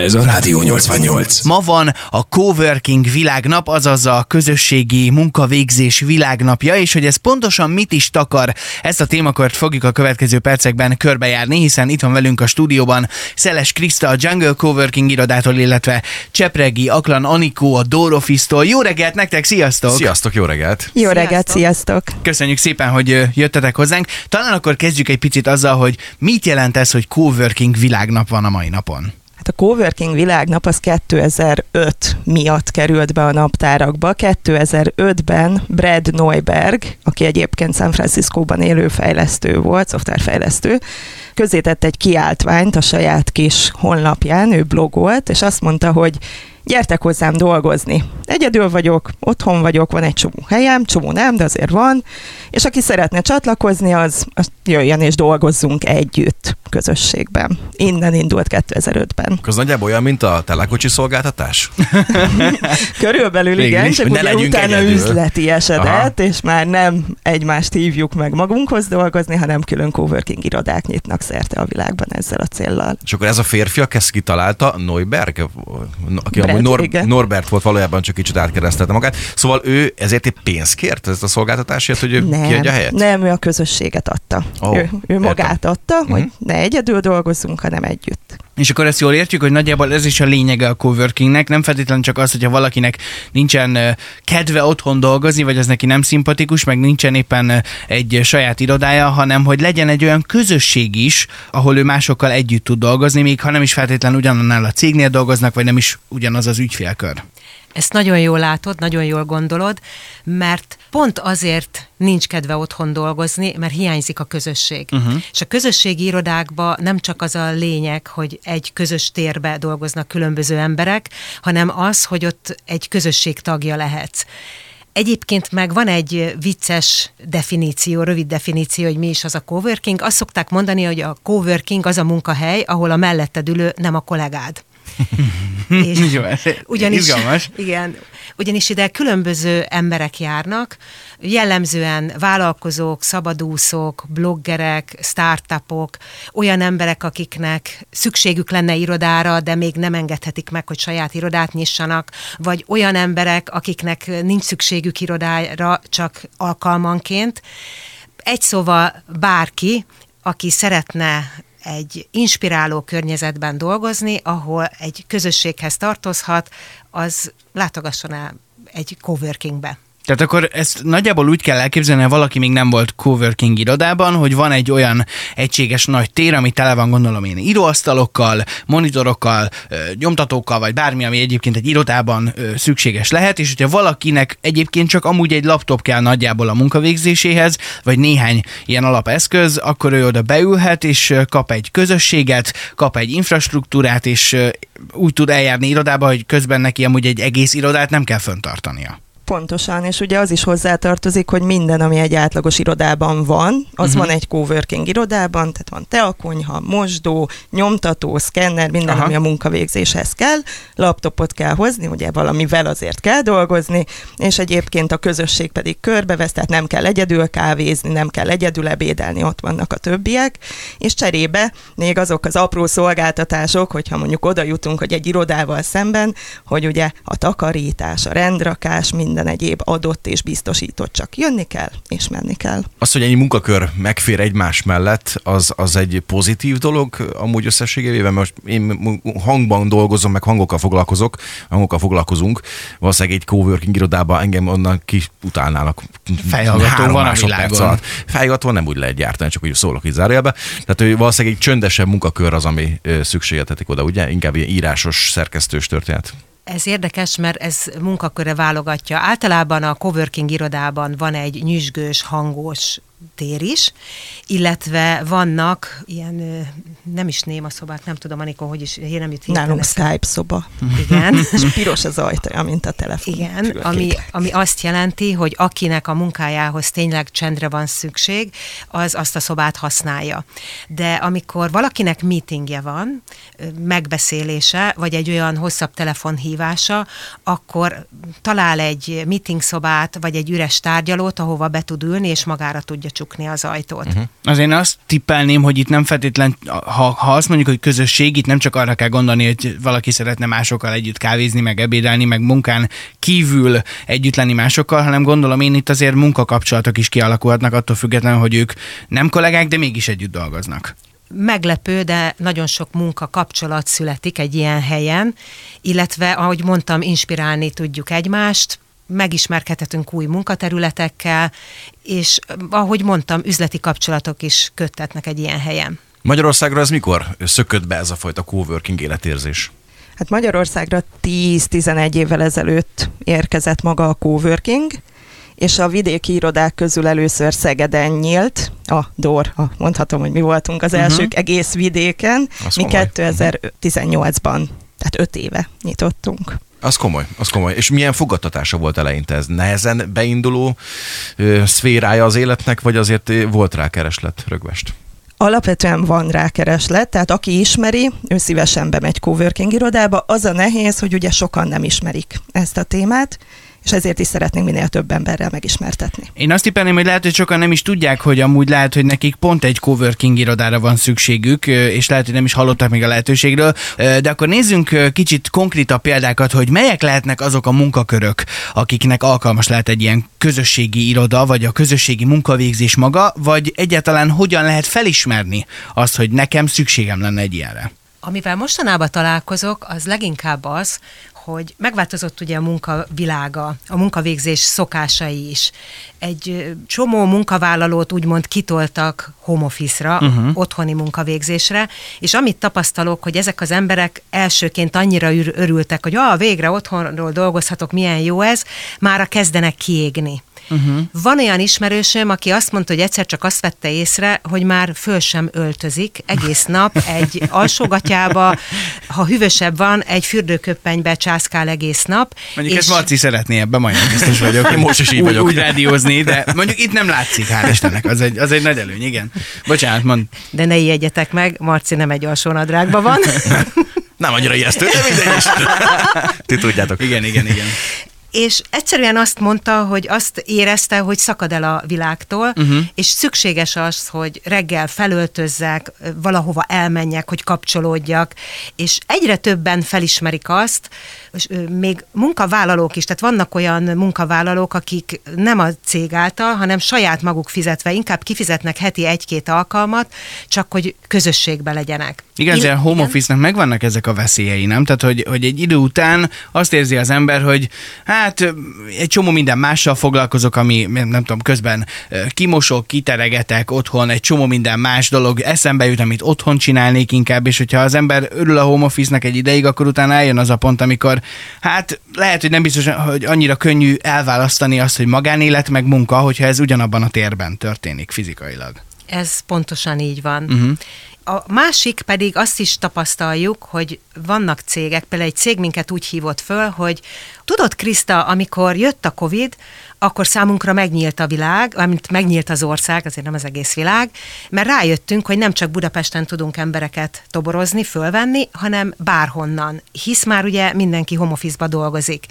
Ez a Rádió 88. Ma van a Coworking világnap, azaz a közösségi munkavégzés világnapja, és hogy ez pontosan mit is takar, ezt a témakört fogjuk a következő percekben körbejárni, hiszen itt van velünk a stúdióban Szeles Kriszta a Jungle Coworking irodától, illetve Csepregi Aklan Anikó a Door Office-tól. Jó reggelt nektek, sziasztok! Sziasztok, jó reggelt! Jó reggelt, sziasztok! Köszönjük szépen, hogy jöttetek hozzánk. Talán akkor kezdjük egy picit azzal, hogy mit jelent ez, hogy Coworking világnap van a mai napon. Hát a Coworking világnap az 2005 miatt került be a naptárakba. 2005-ben Brad Neuberg, aki egyébként San Franciscóban élő fejlesztő volt, szoftverfejlesztő, közétett egy kiáltványt a saját kis honlapján, ő blogolt, és azt mondta, hogy gyertek hozzám dolgozni. Egyedül vagyok, otthon vagyok, van egy csomó helyem, csomó nem, de azért van, és aki szeretne csatlakozni, az, az jöjjön és dolgozzunk együtt közösségben. Innen indult 2005-ben. Az nagyjából olyan, mint a telekocsi szolgáltatás? Körülbelül Végül igen, is, csak ugye utána egyedül. üzleti esedett, Aha. és már nem egymást hívjuk meg magunkhoz dolgozni, hanem külön coworking irodák nyitnak szerte a világban ezzel a céllal. És akkor ez a férfiak ezt kitalálta, Neuberg, aki Brad, amúgy Nor- igen. Norbert volt, valójában csak kicsit átkeresztelte magát. Szóval ő ezért egy pénzt kért, ezt a szolgáltatásért, hogy ő Nem, kiadja a helyet? nem, ő a közösséget adta. Ó, ő, ő magát adta, hogy Mhm. ne egyedül dolgozzunk, hanem együtt. És akkor ezt jól értjük, hogy nagyjából ez is a lényege a coworkingnek, nem feltétlenül csak az, hogyha valakinek nincsen kedve otthon dolgozni, vagy az neki nem szimpatikus, meg nincsen éppen egy saját irodája, hanem hogy legyen egy olyan közösség is, ahol ő másokkal együtt tud dolgozni, még ha nem is feltétlenül ugyanannál a cégnél dolgoznak, vagy nem is ugyanaz az ügyfélkör. Ezt nagyon jól látod, nagyon jól gondolod, mert pont azért nincs kedve otthon dolgozni, mert hiányzik a közösség. Uh-huh. És a közösségi irodákban nem csak az a lényeg, hogy egy közös térbe dolgoznak különböző emberek, hanem az, hogy ott egy közösség tagja lehetsz. Egyébként meg van egy vicces definíció, rövid definíció, hogy mi is az a coworking. Azt szokták mondani, hogy a coworking az a munkahely, ahol a melletted ülő nem a kollégád. És Jó, ez ugyanis, izgalmas. Igen, ugyanis ide különböző emberek járnak, jellemzően vállalkozók, szabadúszók, bloggerek, startupok, olyan emberek, akiknek szükségük lenne irodára, de még nem engedhetik meg, hogy saját irodát nyissanak, vagy olyan emberek, akiknek nincs szükségük irodára, csak alkalmanként. Egy szóval bárki, aki szeretne egy inspiráló környezetben dolgozni, ahol egy közösséghez tartozhat, az látogasson el egy coworkingbe. Tehát akkor ezt nagyjából úgy kell elképzelni, ha valaki még nem volt coworking irodában, hogy van egy olyan egységes nagy tér, ami tele van gondolom én íróasztalokkal, monitorokkal, nyomtatókkal, vagy bármi, ami egyébként egy irodában szükséges lehet, és hogyha valakinek egyébként csak amúgy egy laptop kell nagyjából a munkavégzéséhez, vagy néhány ilyen alapeszköz, akkor ő oda beülhet, és kap egy közösséget, kap egy infrastruktúrát, és úgy tud eljárni irodába, hogy közben neki amúgy egy egész irodát nem kell föntartania. Pontosan, és ugye az is hozzátartozik, hogy minden, ami egy átlagos irodában van, az uh-huh. van egy coworking irodában, tehát van teakonyha, mosdó, nyomtató, szkenner, minden. Aha. ami a munkavégzéshez kell, laptopot kell hozni, ugye valamivel azért kell dolgozni, és egyébként a közösség pedig körbevesz, tehát nem kell egyedül kávézni, nem kell egyedül ebédelni, ott vannak a többiek, és cserébe még azok az apró szolgáltatások, hogyha mondjuk oda jutunk, hogy egy irodával szemben, hogy ugye a takarítás, a rendrakás, minden egyéb adott és biztosított, csak jönni kell és menni kell. Az, hogy ennyi munkakör megfér egymás mellett, az, az egy pozitív dolog, amúgy összességével, most én hangban dolgozom, meg hangokkal foglalkozok, hangokkal foglalkozunk, valószínűleg egy coworking irodában engem onnan ki utálnának. Fejhallgató van a világon. alatt. Fejhallgató nem úgy lehet gyártani, csak úgy szólok itt zárójelbe. Tehát hogy valószínűleg egy csöndesebb munkakör az, ami ö, szükségeltetik oda, ugye? Inkább ilyen írásos, szerkesztős történet. Ez érdekes, mert ez munkaköre válogatja. Általában a coworking irodában van egy nyüzsgős, hangos tér is, illetve vannak ilyen, nem is néma szobák, nem tudom, Anikó, hogy is, én nem jut Nálunk. Skype szoba, Igen. és piros az ajtaja, mint a telefon. Igen, ami, ami azt jelenti, hogy akinek a munkájához tényleg csendre van szükség, az azt a szobát használja. De amikor valakinek meetingje van, megbeszélése, vagy egy olyan hosszabb telefonhívása, akkor talál egy meeting szobát, vagy egy üres tárgyalót, ahova be tud ülni, és magára tudja tudja csukni az ajtót. Uh-huh. Az én azt tippelném, hogy itt nem feltétlen, ha, ha azt mondjuk, hogy közösség, itt nem csak arra kell gondolni, hogy valaki szeretne másokkal együtt kávézni, meg ebédelni, meg munkán kívül együtt lenni másokkal, hanem gondolom én itt azért munkakapcsolatok is kialakulhatnak, attól függetlenül, hogy ők nem kollégák, de mégis együtt dolgoznak meglepő, de nagyon sok munka kapcsolat születik egy ilyen helyen, illetve, ahogy mondtam, inspirálni tudjuk egymást, megismerkedhetünk új munkaterületekkel, és ahogy mondtam, üzleti kapcsolatok is köttetnek egy ilyen helyen. Magyarországra ez mikor szökött be ez a fajta coworking életérzés? Hát Magyarországra 10-11 évvel ezelőtt érkezett maga a coworking, és a vidéki irodák közül először Szegeden nyílt, a DOR, a, mondhatom, hogy mi voltunk az uh-huh. elsők egész vidéken, Az mi komoly. 2018-ban, tehát 5 éve nyitottunk. Az komoly, az komoly. És milyen fogadtatása volt eleinte ez? Nehezen beinduló ö, szférája az életnek, vagy azért volt rá kereslet rögvest? Alapvetően van rá kereslet, tehát aki ismeri, ő szívesen bemegy coworking irodába. Az a nehéz, hogy ugye sokan nem ismerik ezt a témát, és ezért is szeretnénk minél több emberrel megismertetni. Én azt tippelném, hogy lehet, hogy sokan nem is tudják, hogy amúgy lehet, hogy nekik pont egy coworking irodára van szükségük, és lehet, hogy nem is hallottak még a lehetőségről. De akkor nézzünk kicsit konkrétabb példákat, hogy melyek lehetnek azok a munkakörök, akiknek alkalmas lehet egy ilyen közösségi iroda, vagy a közösségi munkavégzés maga, vagy egyáltalán hogyan lehet felismerni azt, hogy nekem szükségem lenne egy ilyenre. Amivel mostanában találkozok, az leginkább az, hogy megváltozott ugye a munkavilága, a munkavégzés szokásai is. Egy csomó munkavállalót úgymond kitoltak home office-ra, uh-huh. otthoni munkavégzésre, és amit tapasztalok, hogy ezek az emberek elsőként annyira örültek, hogy ah, végre otthonról dolgozhatok, milyen jó ez, már kezdenek kiégni. Uh-huh. Van olyan ismerősöm, aki azt mondta, hogy egyszer csak azt vette észre, hogy már föl sem öltözik, egész nap egy alsógatyába, ha hűvösebb van, egy fürdőköppenybe császkál egész nap. Mondjuk és... ezt Marci szeretné, ebben majdnem biztos vagyok. Én most is így úgy, vagyok. Úgy rádiózni, de mondjuk itt nem látszik, hál' Istennek, az egy, az egy nagy előny, igen. Bocsánat, mond. De ne ijedjetek meg, Marci nem egy alsónadrágban van. nem annyira ijesztő, de mindegy is. Ti tudjátok. Igen, igen, igen és egyszerűen azt mondta, hogy azt érezte, hogy szakad el a világtól, uh-huh. és szükséges az, hogy reggel felöltözzek, valahova elmenjek, hogy kapcsolódjak, és egyre többen felismerik azt, és még munkavállalók is, tehát vannak olyan munkavállalók, akik nem a cég által, hanem saját maguk fizetve, inkább kifizetnek heti egy-két alkalmat, csak hogy közösségbe legyenek. Igen, azért home office-nak megvannak ezek a veszélyei, nem? Tehát, hogy, hogy egy idő után azt érzi az ember, hogy hát egy csomó minden mással foglalkozok, ami nem tudom, közben kimosok, kiteregetek otthon, egy csomó minden más dolog eszembe jut, amit otthon csinálnék inkább, és hogyha az ember örül a home office-nak egy ideig, akkor utána eljön az a pont, amikor hát lehet, hogy nem biztos, hogy annyira könnyű elválasztani azt, hogy magánélet meg munka, hogyha ez ugyanabban a térben történik fizikailag. Ez pontosan így van. Uh-huh. A másik pedig azt is tapasztaljuk, hogy vannak cégek, például egy cég minket úgy hívott föl, hogy tudod, Kriszta, amikor jött a Covid, akkor számunkra megnyílt a világ, amint megnyílt az ország, azért nem az egész világ, mert rájöttünk, hogy nem csak Budapesten tudunk embereket toborozni, fölvenni, hanem bárhonnan, hisz már ugye mindenki home office-ba dolgozik.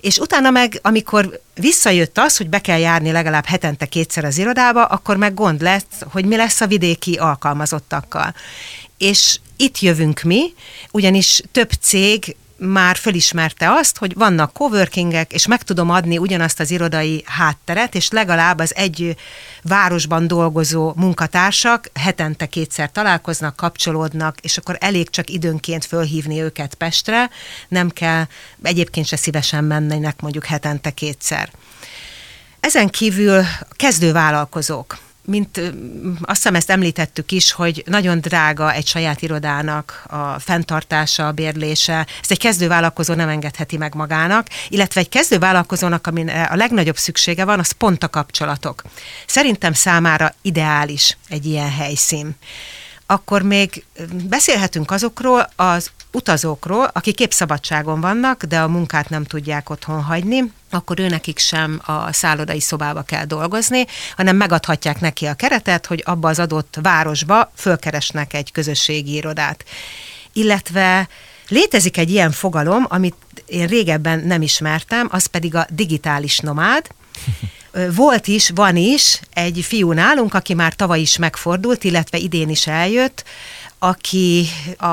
És utána meg, amikor visszajött az, hogy be kell járni legalább hetente kétszer az irodába, akkor meg gond lesz, hogy mi lesz a vidéki alkalmazottakkal. És itt jövünk mi, ugyanis több cég már fölismerte azt, hogy vannak coworkingek, és meg tudom adni ugyanazt az irodai hátteret, és legalább az egy városban dolgozó munkatársak hetente kétszer találkoznak, kapcsolódnak, és akkor elég csak időnként fölhívni őket Pestre, nem kell, egyébként se szívesen mennének mondjuk hetente kétszer. Ezen kívül kezdővállalkozók mint azt hiszem ezt említettük is, hogy nagyon drága egy saját irodának a fenntartása, a bérlése. Ezt egy kezdővállalkozó nem engedheti meg magának, illetve egy kezdővállalkozónak, amin a legnagyobb szüksége van, az pont a kapcsolatok. Szerintem számára ideális egy ilyen helyszín akkor még beszélhetünk azokról az utazókról, akik képszabadságon vannak, de a munkát nem tudják otthon hagyni, akkor őnekik sem a szállodai szobába kell dolgozni, hanem megadhatják neki a keretet, hogy abba az adott városba fölkeresnek egy közösségi irodát. Illetve létezik egy ilyen fogalom, amit én régebben nem ismertem, az pedig a digitális nomád, Volt is, van is egy fiú nálunk, aki már tavaly is megfordult, illetve idén is eljött, aki a,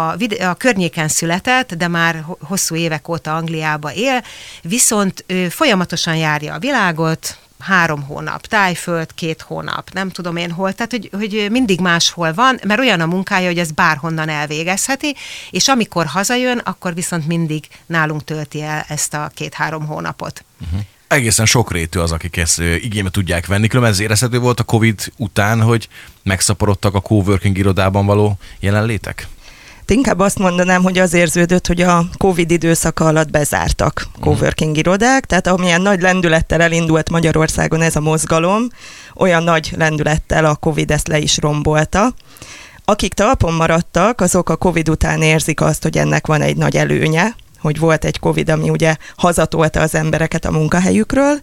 a környéken született, de már hosszú évek óta Angliába él, viszont ő folyamatosan járja a világot, három hónap, tájföld, két hónap, nem tudom én hol, tehát hogy, hogy mindig máshol van, mert olyan a munkája, hogy ez bárhonnan elvégezheti, és amikor hazajön, akkor viszont mindig nálunk tölti el ezt a két-három hónapot. Uh-huh egészen sokrétű az, akik ezt igénybe tudják venni. Különben ez érezhető volt a Covid után, hogy megszaporodtak a coworking irodában való jelenlétek? Inkább azt mondanám, hogy az érződött, hogy a Covid időszaka alatt bezártak mhm. coworking irodák, tehát amilyen nagy lendülettel elindult Magyarországon ez a mozgalom, olyan nagy lendülettel a Covid ezt le is rombolta. Akik talpon maradtak, azok a Covid után érzik azt, hogy ennek van egy nagy előnye, hogy volt egy Covid, ami ugye hazatolta az embereket a munkahelyükről,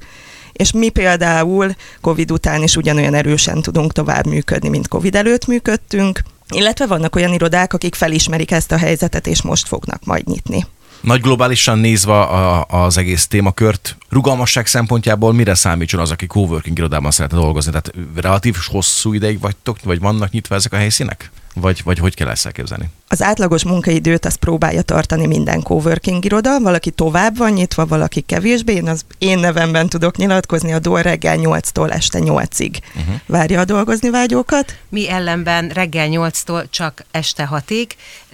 és mi például Covid után is ugyanolyan erősen tudunk tovább működni, mint Covid előtt működtünk, illetve vannak olyan irodák, akik felismerik ezt a helyzetet, és most fognak majd nyitni. Nagy globálisan nézve a, az egész témakört, rugalmasság szempontjából mire számítson az, aki coworking irodában szeretne dolgozni? Tehát relatív hosszú ideig vagytok, vagy vannak nyitva ezek a helyszínek? Vagy, vagy hogy kell ezt elképzelni? Az átlagos munkaidőt azt próbálja tartani minden coworking iroda, valaki tovább van nyitva, valaki kevésbé. Én az én nevemben tudok nyilatkozni, a DOL reggel 8-tól este 8-ig uh-huh. várja a dolgozni vágyókat. Mi ellenben reggel 8-tól csak este 6-ig,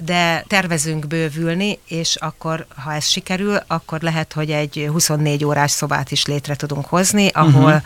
de tervezünk bővülni, és akkor, ha ez sikerül, akkor lehet, hogy egy 24 órás szobát is létre tudunk hozni, ahol uh-huh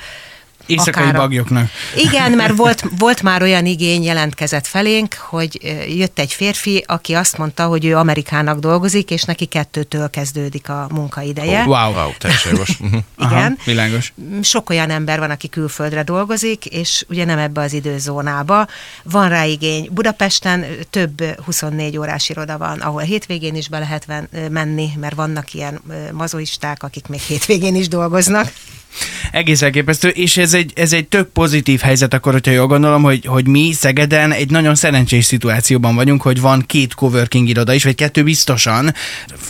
Éjszakai akár bagyoknak. Igen, mert volt, volt már olyan igény jelentkezett felénk, hogy jött egy férfi, aki azt mondta, hogy ő Amerikának dolgozik, és neki kettőtől kezdődik a munkaideje. Oh, wow, wow, teljesen mhm. Igen. Aha, világos. Sok olyan ember van, aki külföldre dolgozik, és ugye nem ebbe az időzónába. Van rá igény. Budapesten több 24 órás iroda van, ahol hétvégén is be lehet menni, mert vannak ilyen mazoisták, akik még hétvégén is dolgoznak. Egész elképesztő, és ez egy, ez egy tök pozitív helyzet akkor, hogyha jól gondolom, hogy, hogy mi Szegeden egy nagyon szerencsés szituációban vagyunk, hogy van két coworking iroda is, vagy kettő biztosan,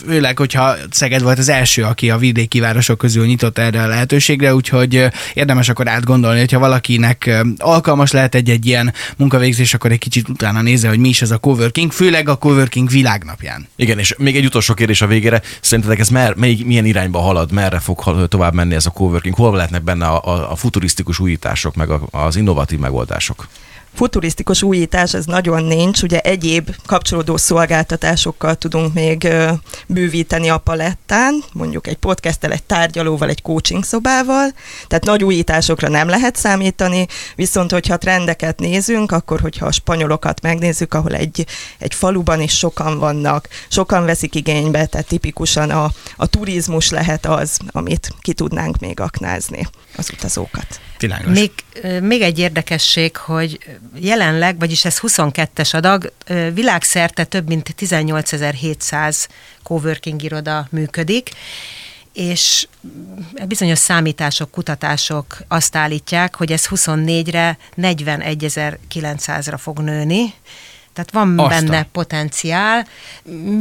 főleg, hogyha Szeged volt az első, aki a vidéki városok közül nyitott erre a lehetőségre, úgyhogy érdemes akkor átgondolni, hogyha valakinek alkalmas lehet egy-egy ilyen munkavégzés, akkor egy kicsit utána nézze, hogy mi is ez a coworking, főleg a coworking világnapján. Igen, és még egy utolsó kérdés a végére. Szerintetek ez mer, mely, milyen irányba halad, merre fog tovább menni ez a coworking hol lehetnek benne a, a, futurisztikus újítások, meg a, az innovatív megoldások? Futurisztikus újítás ez nagyon nincs, ugye egyéb kapcsolódó szolgáltatásokkal tudunk még bővíteni a palettán, mondjuk egy podcasttel, egy tárgyalóval, egy coaching szobával, tehát nagy újításokra nem lehet számítani, viszont hogyha trendeket nézünk, akkor hogyha a spanyolokat megnézzük, ahol egy, egy faluban is sokan vannak, sokan veszik igénybe, tehát tipikusan a, a turizmus lehet az, amit ki tudnánk még aknázni az utazókat. Világos. Még, még egy érdekesség, hogy jelenleg, vagyis ez 22-es adag, világszerte több mint 18.700 coworking iroda működik, és bizonyos számítások, kutatások azt állítják, hogy ez 24-re 41.900-ra fog nőni, tehát van Aztán. benne potenciál.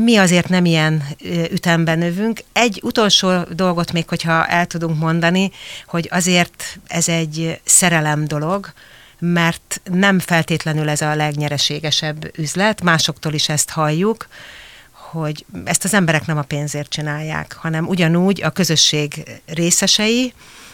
Mi azért nem ilyen ütemben növünk. Egy utolsó dolgot még, hogyha el tudunk mondani, hogy azért ez egy szerelem dolog, mert nem feltétlenül ez a legnyereségesebb üzlet, másoktól is ezt halljuk, hogy ezt az emberek nem a pénzért csinálják, hanem ugyanúgy a közösség részesei,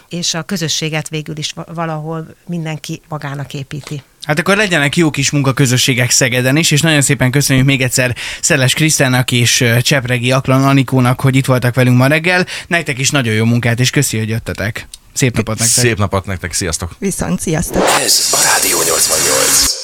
és a közösséget végül is valahol mindenki magának építi. Hát akkor legyenek jó kis munkaközösségek Szegeden is, és nagyon szépen köszönjük még egyszer Szeles Krisztának és Csepregi Aklan Anikónak, hogy itt voltak velünk ma reggel. Nektek is nagyon jó munkát, és köszi, hogy jöttetek. Szép napot nektek. Szép napot nektek, sziasztok. Viszont, sziasztok. Ez a Rádió 88.